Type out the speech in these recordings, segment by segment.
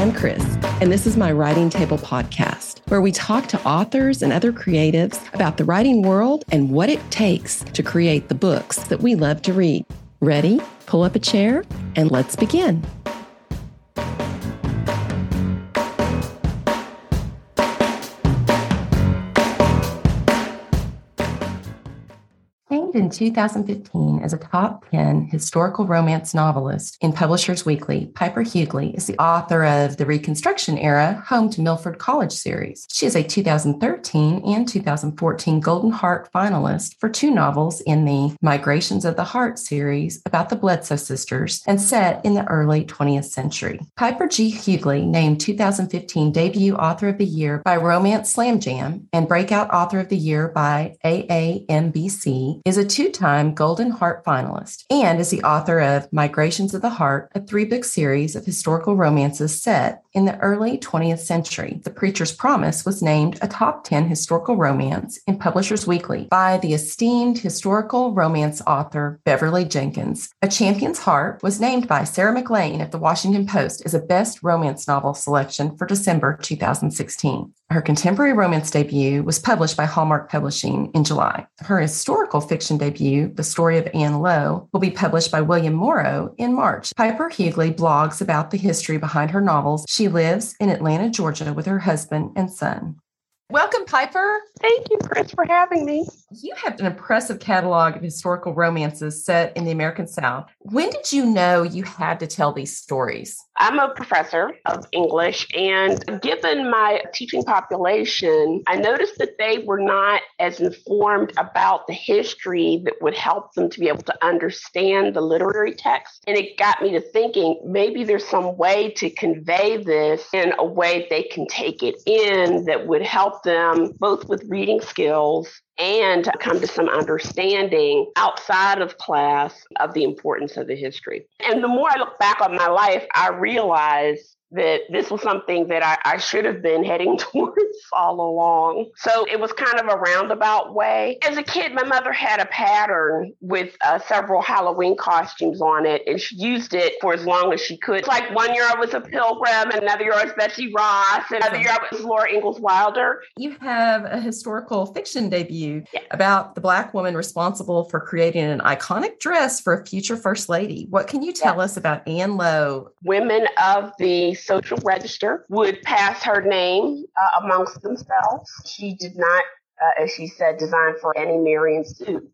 and Chris, and this is my Writing Table podcast, where we talk to authors and other creatives about the writing world and what it takes to create the books that we love to read. Ready? Pull up a chair and let's begin. Named in 2015 as a top 10 historical romance novelist in Publishers Weekly, Piper Huguley is the author of the Reconstruction Era Home to Milford College series. She is a 2013 and 2014 Golden Heart finalist for two novels in the Migrations of the Heart series about the Bledsoe sisters and set in the early 20th century. Piper G. Huguley, named 2015 Debut Author of the Year by Romance Slam Jam and Breakout Author of the Year by AAMBC, is a two time Golden Heart finalist and is the author of Migrations of the Heart, a three book series of historical romances set in the early 20th century. The Preacher's Promise was named a top 10 historical romance in Publishers Weekly by the esteemed historical romance author Beverly Jenkins. A Champion's Heart was named by Sarah MacLean of the Washington Post as a best romance novel selection for December 2016. Her contemporary romance debut was published by Hallmark Publishing in July. Her historical fiction debut, The Story of Ann Lowe, will be published by William Morrow in March. Piper Huguley blogs about the history behind her novels. She lives in Atlanta, Georgia with her husband and son. Welcome, Piper. Thank you, Chris, for having me. You have an impressive catalog of historical romances set in the American South. When did you know you had to tell these stories? I'm a professor of English, and given my teaching population, I noticed that they were not as informed about the history that would help them to be able to understand the literary text. And it got me to thinking maybe there's some way to convey this in a way they can take it in that would help them both with reading skills and come to some understanding outside of class of the importance of the history. And the more I look back on my life, I realize that this was something that I, I, should have been heading towards all along. So it was kind of a roundabout way. As a kid, my mother had a pattern with uh, several Halloween costumes on it, and she used it for as long as she could. Like one year I was a pilgrim, another year I was Betsy Ross, and another year I was Laura Ingalls Wilder. You have a historical fiction debut yeah. about the Black woman responsible for creating an iconic dress for a future First Lady. What can you tell yeah. us about Ann Lowe? Women of the social register would pass her name uh, amongst themselves. She did not, uh, as she said, design for any Mary and Sue.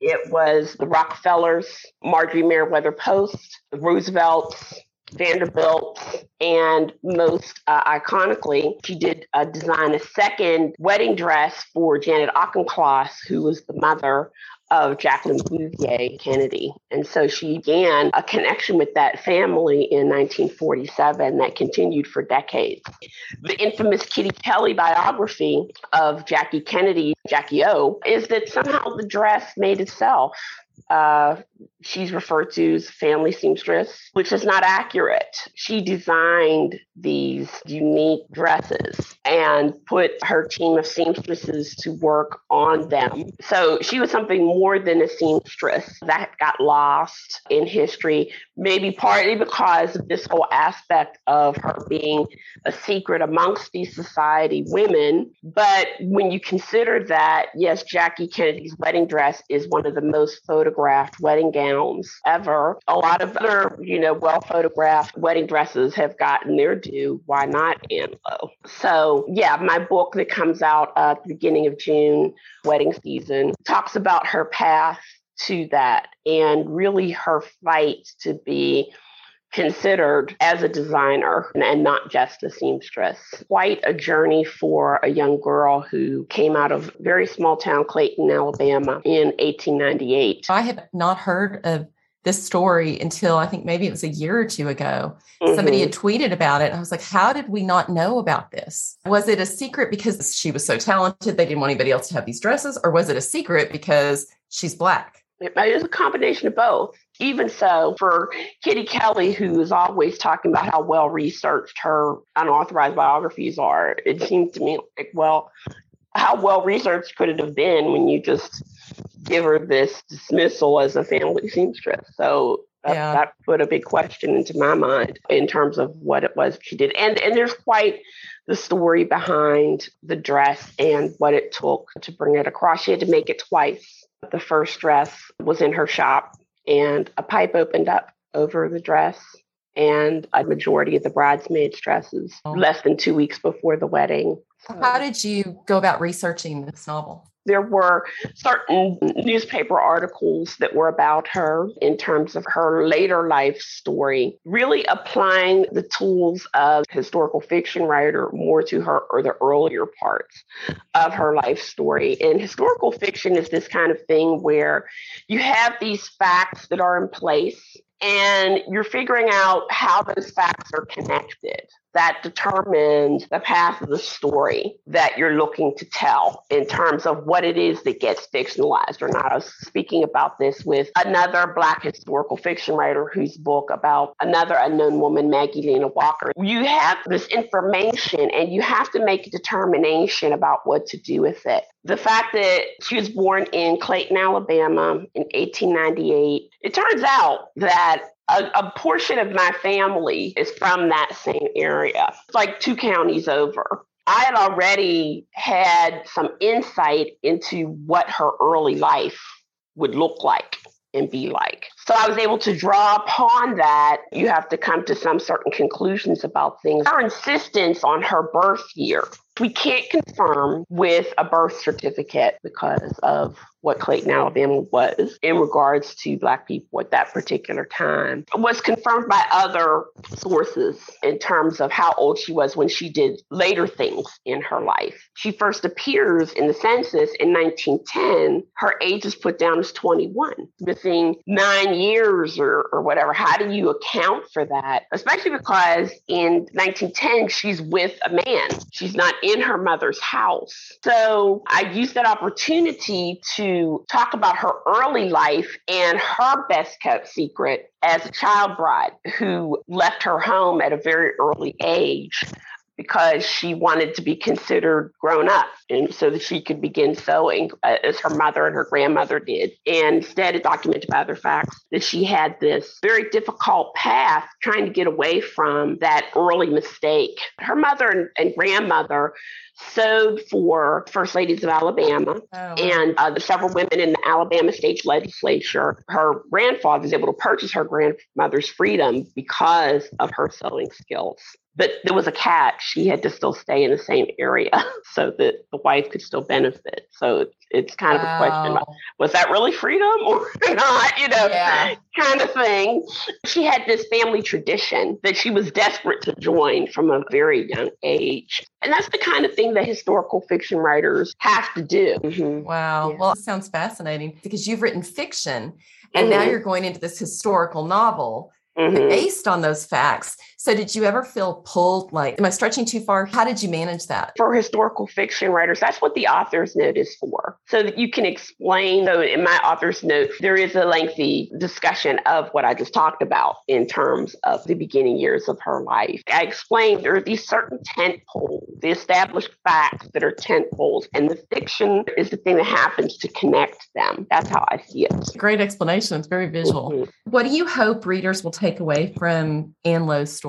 It was the Rockefellers, Marjorie Merriweather Post, the Roosevelts, Vanderbilt, and most uh, iconically, she did uh, design a second wedding dress for Janet Auchincloss, who was the mother of Jacqueline Bouvier Kennedy. And so she began a connection with that family in 1947 that continued for decades. The infamous Kitty Kelley biography of Jackie Kennedy, Jackie O, is that somehow the dress made itself uh, she's referred to as family seamstress, which is not accurate. She designed these unique dresses and put her team of seamstresses to work on them. So she was something more than a seamstress that got lost in history, maybe partly because of this whole aspect of her being a secret amongst these society women. But when you consider that, yes, Jackie Kennedy's wedding dress is one of the most photographed wedding gowns ever. A lot of other, you know, well photographed wedding dresses have gotten their due. Why not Ann Lowe? So, yeah, my book that comes out uh, at the beginning of June, wedding season, talks about her path to that and really her fight to be considered as a designer and not just a seamstress. Quite a journey for a young girl who came out of very small town Clayton, Alabama in 1898. I had not heard of this story until I think maybe it was a year or two ago. Mm-hmm. Somebody had mm-hmm. tweeted about it. I was like, how did we not know about this? Was it a secret because she was so talented, they didn't want anybody else to have these dresses? Or was it a secret because she's Black? It is a combination of both. Even so, for Kitty Kelley, who is always talking about how well researched her unauthorized biographies are, it seems to me like, well, how well researched could it have been when you just give her this dismissal as a family seamstress? So yeah. that put a big question into my mind in terms of what it was she did. And and there's quite the story behind the dress and what it took to bring it across. She had to make it twice. The first dress was in her shop, and a pipe opened up over the dress, and a majority of the bridesmaids' dresses oh. less than two weeks before the wedding. How did you go about researching this novel? There were certain newspaper articles that were about her in terms of her later life story, really applying the tools of historical fiction writer more to her or the earlier parts of her life story. And historical fiction is this kind of thing where you have these facts that are in place and you're figuring out how those facts are connected that determines the path of the story that you're looking to tell in terms of what it is that gets fictionalized or not. I was speaking about this with another Black historical fiction writer whose book about another unknown woman, Maggie Lena Walker. You have this information and you have to make a determination about what to do with it. The fact that she was born in Clayton, Alabama in 1898, it turns out that a, a, portion of my family is from that same area. It's like two counties over. I had already had some insight into what her early life would look like and be like. So I was able to draw upon that. You have to come to some certain conclusions about things. Her insistence on her birth year we can't confirm with a birth certificate because of what Clayton, Alabama was in regards to Black people at that particular time. Was confirmed by other sources in terms of how old she was when she did later things in her life. She first appears in the census in 1910. Her age is put down as 21, missing nine years or, or whatever. How do you account for that? Especially because in 1910, she's with a man. She's not in her mother's house. So I used that opportunity to talk about her early life and her best kept secret as a child bride who left her home at a very early age because she wanted to be considered grown up and so that she could begin sewing uh, as her mother and her grandmother did. And instead, it documented by other facts that she had this very difficult path trying to get away from that early mistake. Her mother and, and grandmother sewed for First Ladies of Alabama oh, and uh, several women in the Alabama state legislature. Her grandfather was able to purchase her grandmother's freedom because of her sewing skills. But there was a catch. She had to still stay in the same area so that the wife could still benefit. So it's kind wow. of a question about, was that really freedom or not? You know, yeah. kind of thing. She had this family tradition that she was desperate to join from a very young age. And that's the kind of thing that historical fiction writers have to do. Mm-hmm. Wow. Yeah. Well, it sounds fascinating because you've written fiction and mm-hmm. now you're going into this historical novel mm-hmm. based on those facts. So, did you ever feel pulled? Like, am I stretching too far? How did you manage that? For historical fiction writers, that's what the author's note is for, so that you can explain. So, in my author's note, there is a lengthy discussion of what I just talked about in terms of the beginning years of her life. I explained there are these certain tent poles, the established facts that are tent poles, and the fiction is the thing that happens to connect them. That's how I see it. Great explanation. It's very visual. Mm-hmm. What do you hope readers will take away from Ann Lowe's story?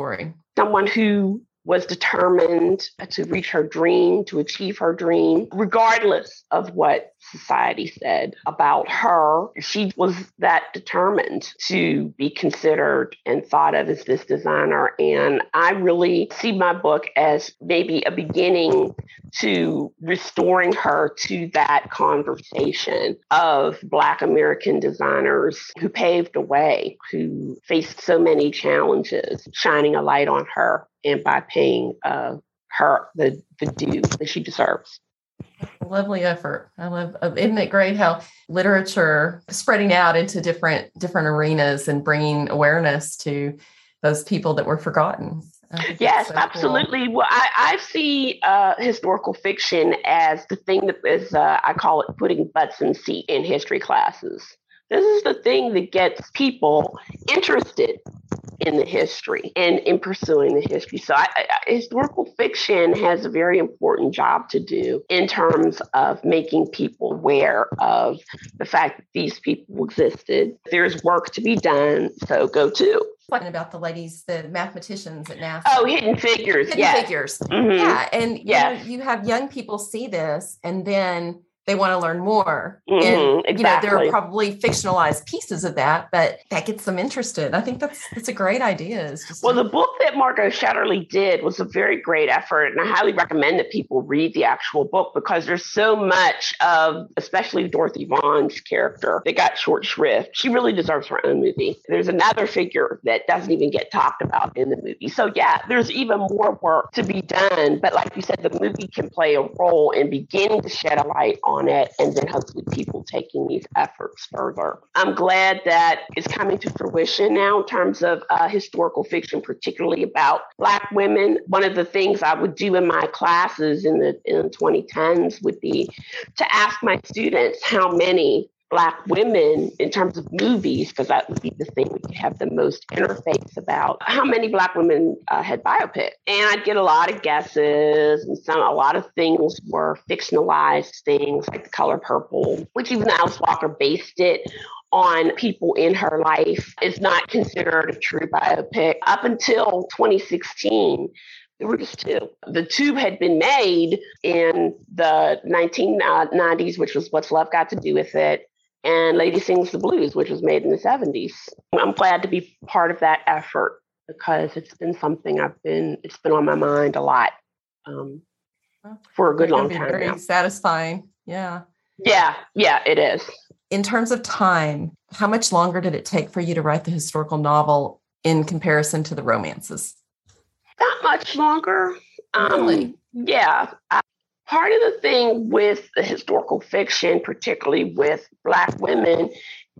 Someone who was determined to reach her dream, to achieve her dream, regardless of what society said about her. She was that determined to be considered and thought of as this designer. And I really see my book as maybe a beginning to restoring her to that conversation of Black American designers who paved the way, who faced so many challenges, shining a light on her and by paying uh, her the, the due that she deserves. Lovely effort. I love. Uh, isn't it great how literature spreading out into different different arenas and bringing awareness to those people that were forgotten. Yes, so absolutely. Cool. Well, I, I see uh, historical fiction as the thing that is, uh, I call it putting butts in seat in history classes. This is the thing that gets people interested in the history and in pursuing the history. So, I, I, historical fiction has a very important job to do in terms of making people aware of the fact that these people existed. There's work to be done, so go to talking about the ladies, the mathematicians at NASA. Oh, hidden figures. Hidden figures. Mhm. Yeah. And Yes. you, know, you have young people see this and then they want to learn more. Mhm, And you know, there are probably fictionalized pieces of that, but that gets them interested. I think that's that's a great idea. Well, the book that Margot Shetterly did was a very great effort, and I highly recommend that people read the actual book because there's so much of, especially Dorothy Vaughan's character, that got short shrift. She really deserves her own movie. There's another figure that doesn't even get talked about in the movie. So, yeah, there's even more work to be done. But, like you said, the movie can play a role in beginning to shed a light on it, and then hopefully people taking these efforts further. I'm glad that it's coming to fruition now in terms of uh, historical fiction, particularly about Black women. One of the things I would do in my classes in the in the 2010s would be to ask my students how many Black women in terms of movies, because that would be the thing we could have the most interface about. How many Black women uh, had biopic? And I'd get a lot of guesses, and some a lot of things were fictionalized things like The Color Purple, which even Alice Walker based it on people in her life is not considered a true biopic. Up until 2016, there were just two. The tube had been made in the 1990s, which was What's Love Got to Do with It, and Lady Sings the Blues, which was made in the 70s. I'm glad to be part of that effort because it's been something I've been, it's been on my mind a lot um, for a good long time very now. satisfying. Yeah. Yeah, yeah, it is. In terms of time, how much longer did it take for you to write the historical novel in comparison to the romances? Not much longer. Um, Really? Yeah. I- part of the thing with the historical fiction, particularly with Black women,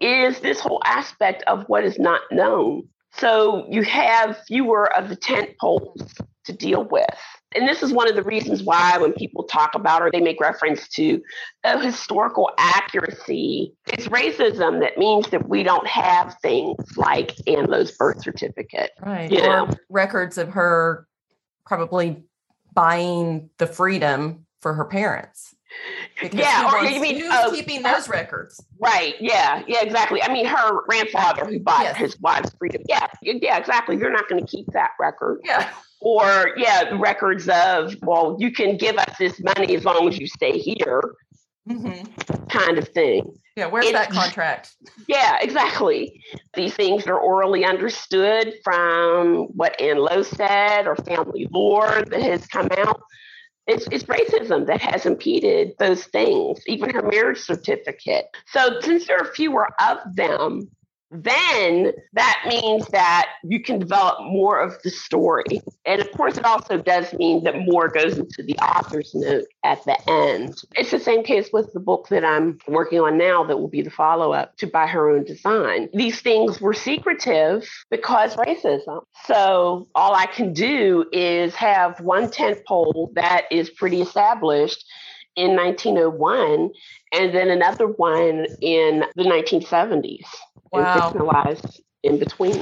is this whole aspect of what is not known. So you have fewer of the tent poles to deal with. And this is one of the reasons why when people talk about or they make reference to oh, historical accuracy, it's racism that means that we don't have things like Ann Lowe's birth certificate. Right. Yeah. Or records of her probably buying the freedom for her parents. Because Yeah, or wants- you mean, who's oh, keeping uh, those records? Right. Yeah. Yeah. Exactly. I mean, her grandfather who bought Yes. his wife's freedom. Yeah. Yeah. Exactly. You're not going to keep that record. Yeah. Or yeah, records of well, you can give us this money as long as you stay here, hmm kind of thing. Yeah. Where's It's- that contract? Yeah. Exactly. These things are orally understood from what Ann Lowe said or family lore that has come out. It's, it's racism that has impeded those things, even her marriage certificate. So, since there are fewer of them, then that means that you can develop more of the story. And of course, it also does mean that more goes into the author's note at the end. It's the same case with the book that I'm working on now that will be the follow up to By Her Own Design. These things were secretive because racism. So all I can do is have one tent pole that is pretty established in 1901 and then another one in the 1970s Wow. and fictionalized in between.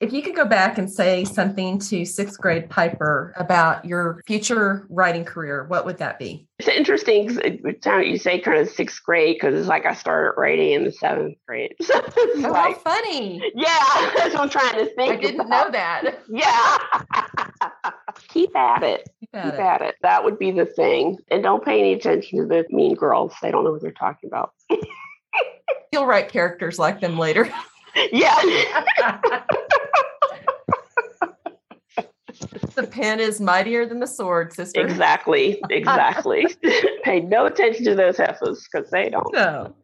If you could go back and say something to sixth grade Piper about your future writing career, what would that be? It's interesting 'cause it- time you say kind of sixth grade because it's like I started writing in the seventh grade. So it's Oh, like, how funny. yeah, that's what I'm trying to think. I didn't about. know that. Yeah. Keep at it. Keep Keep it. at it. That would be the thing. And don't pay any attention to the mean girls. They don't know what they're talking about. You'll write characters like them later. Yeah. the pen is mightier than the sword, sister. exactly. Exactly. pay no attention to those heifers because they don't. No.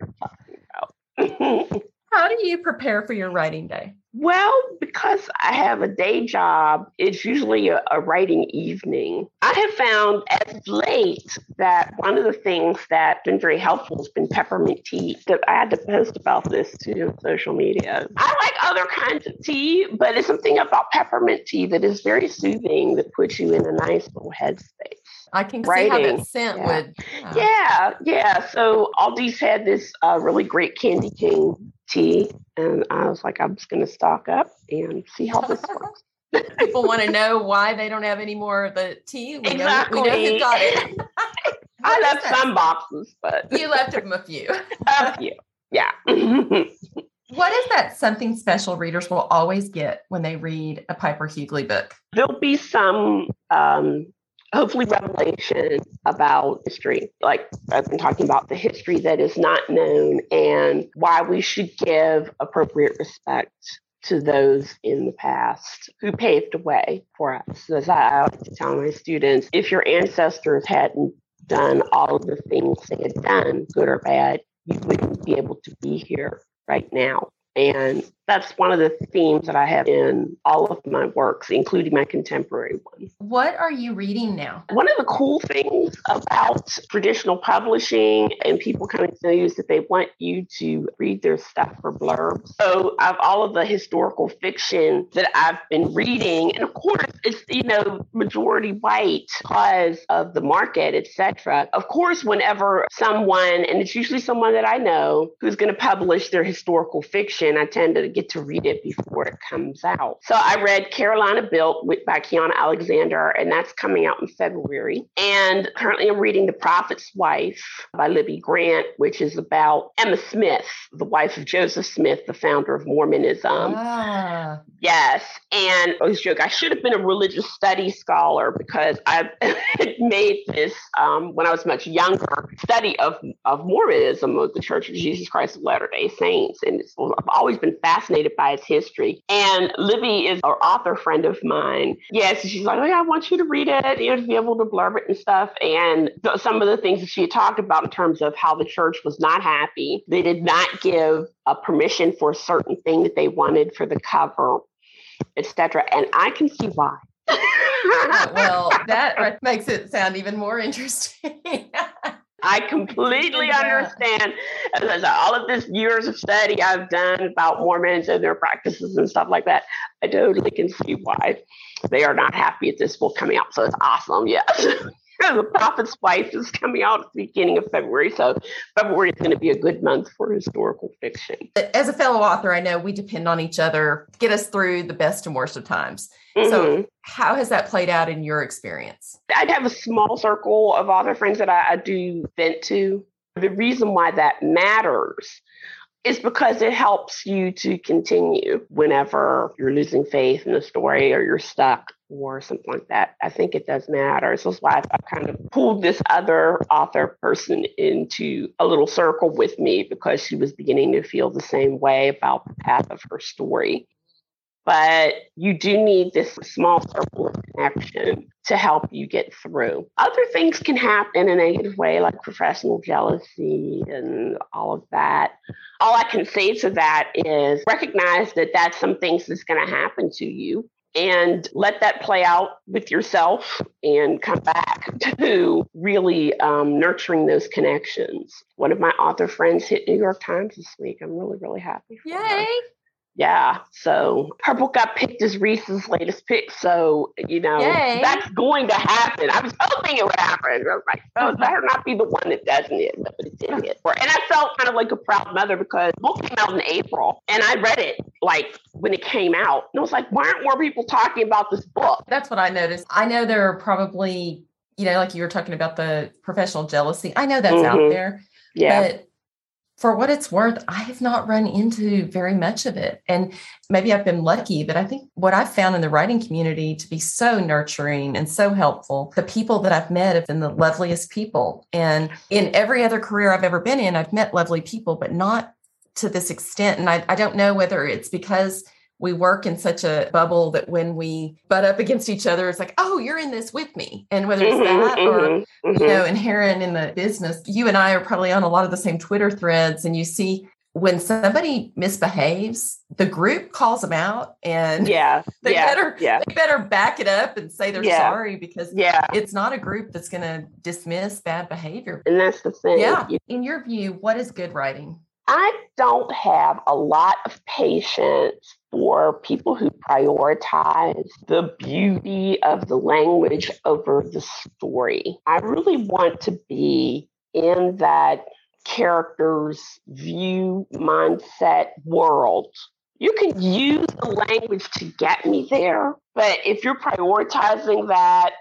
How do you prepare for your writing day? Well, because I have a day job, it's usually a, a writing evening. I have found as late that one of the things that's been very helpful has been peppermint tea. That I had to post about this too on social media. I like other kinds of tea, but it's something about peppermint tea that is very soothing that puts you in a nice little headspace. I can see how Writing, that scent yeah. would. uh, Yeah, yeah. So Aldi's had this uh, really great candy cane tea, and I was like, I'm just going to stock up and see how this works. People want to know why they don't have any more of the tea. We exactly. Know, we know who got it. I left some boxes, but you left them a few. a few, yeah. what is that something special readers will always get when they read a Piper Huguley book? There'll be some um, hopefully revelation about history. Like I've been talking about the history that is not known and why we should give appropriate respect to those in the past who paved the way for us. As I like to tell my students, if your ancestors hadn't done all of the things they had done, good or bad, you wouldn't be able to be here right now. And that's one of the themes that I have in all of my works, including my contemporary ones. What are you reading now? One of the cool things about traditional publishing and people coming to you is that they want you to read their stuff for blurbs. So I've all of the historical fiction that I've been reading, and of course it's you know majority white because of the market, etc. Of course, whenever someone, and it's usually someone that I know who's going to publish their historical fiction, I tend to get to read it before it comes out. So I read Carolina Built by Kianna Alexander, and that's coming out in February. And currently I'm reading The Prophet's Wife by Libby Grant, which is about Emma Smith, the wife of Joseph Smith, the founder of Mormonism. Ah. Yes. And I was joking, I should have been a religious studies scholar because I made this um, when I was much younger study of, of Mormonism, of the Church of Jesus Christ of Latter day Saints. And I've always been fascinated fascinated by its history. And Libby is an author friend of mine. Yes, she's like, oh yeah, I want you to read it, you know, to be able to blurb it and stuff. And th- some of the things that she had talked about in terms of how the church was not happy. They did not give a permission for a certain thing that they wanted for the cover, etc. And I can see why. well, that makes it sound even more interesting. I completely understand. As all of this years of study I've done about Mormons and their practices and stuff like that, I totally can see why they are not happy at this book coming out. So it's awesome. Yes. the Prophet's Wife is coming out at the beginning of February. So February is going to be a good month for historical fiction. As a fellow author, I know we depend on each other, get us through the best and worst of times. Mm-hmm. So how has that played out in your experience? I have a small circle of author friends that I, I do vent to. The reason why that matters is because it helps you to continue whenever you're losing faith in the story or you're stuck or something like that. I think it does matter. So that's why I kind of pulled this other author person into a little circle with me because she was beginning to feel the same way about the path of her story. But you do need this small circle of connection to help you get through. Other things can happen in a negative way, like professional jealousy and all of that. All I can say to that is recognize that that's some things that's going to happen to you and let that play out with yourself and come back to really um, nurturing those connections. One of my author friends hit New York Times this week. I'm really, really happy. Yay! Her yeah. So her book got picked as Reese's latest pick. So, you know, Yay. that's going to happen. I was hoping it would happen. I was like, oh, better not be the one that doesn't it, but it did not it. And I felt kind of like a proud mother because the book came out in April and I read it like when it came out. And I was like, why aren't more people talking about this book? That's what I noticed. I know there are probably, you know, like you were talking about the professional jealousy. I know that's mm-hmm. out there. Yeah. But for what it's worth, I have not run into very much of it. And maybe I've been lucky, but I think what I've found in the writing community to be so nurturing and so helpful, the people that I've met have been the loveliest people. And in every other career I've ever been in, I've met lovely people, but not to this extent. And I, I don't know whether it's because we work in such a bubble that when we butt up against each other, it's like, oh, you're in this with me. And whether it's mm-hmm, that or, mm-hmm, you know, mm-hmm. inherent in the business, you and I are probably on a lot of the same Twitter threads. And you see when somebody misbehaves, the group calls them out and yeah, they yeah, better yeah. they better back it up and say they're yeah. sorry because yeah. it's not a group that's gonna dismiss bad behavior. And that's the thing. Yeah. In your view, what is good writing? I don't have a lot of patience for people who prioritize the beauty of the language over the story. I really want to be in that character's view, mindset, world. You can use the language to get me there, but if you're prioritizing that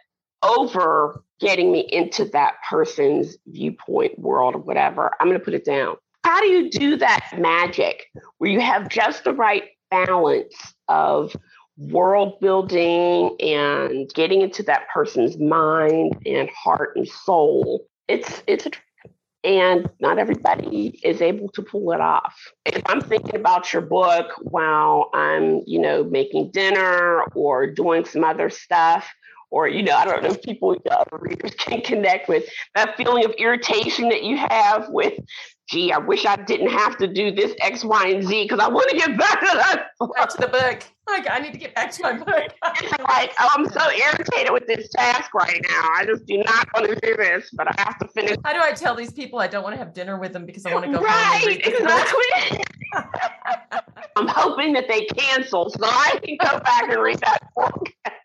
over getting me into that person's viewpoint, world, or whatever, I'm going to put it down. How do you do that magic where you have just the right balance of world building and getting into that person's mind and heart and soul? It's it's a and not everybody is able to pull it off. If I'm thinking about your book while I'm, you know, making dinner or doing some other stuff, or you know, I don't know if people, uh, readers can connect with that feeling of irritation that you have with, gee, I wish I didn't have to do this X, Y, and Z because I want to get back to that. Back to the book. Like I need to get back to my book. like oh, I'm so irritated with this task right now. I just do not want to do this, but I have to finish. How do I tell these people I don't want to have dinner with them because I want to go right? exactly. I'm hoping that they cancel so I can go back and read that book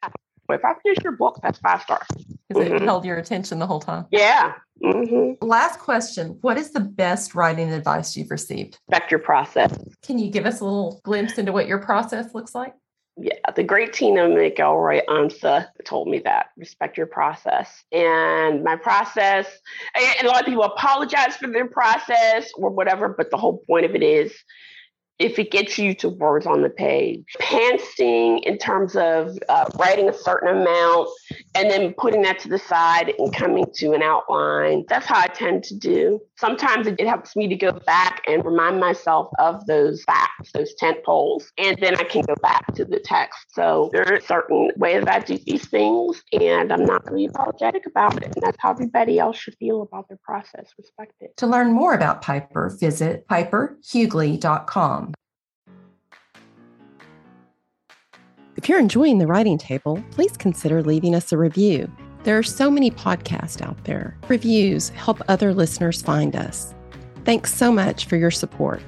if I finish your book, that's five stars. Because mm-hmm. it held your attention the whole time. Yeah. Mm-hmm. Last question What is the best writing advice you've received? Respect your process. Can you give us a little glimpse into what your process looks like? Yeah, the great Tina McElroy Ansa told me that respect your process. And my process, and a lot of people apologize for their process or whatever, but the whole point of it is if it gets you to words on the page. Pantsing in terms of uh, writing a certain amount and then putting that to the side and coming to an outline. That's how I tend to do. Sometimes it, helps me to go back and remind myself of those facts, those tent poles, and then I can go back to the text. So there are certain ways I do these things, and I'm not really apologetic about it. And that's how everybody else should feel about their process. Respect it. To learn more about Piper, visit piperhuguley.com. If you're enjoying the writing table, please consider leaving us a review. There are so many podcasts out there. Reviews help other listeners find us. Thanks so much for your support.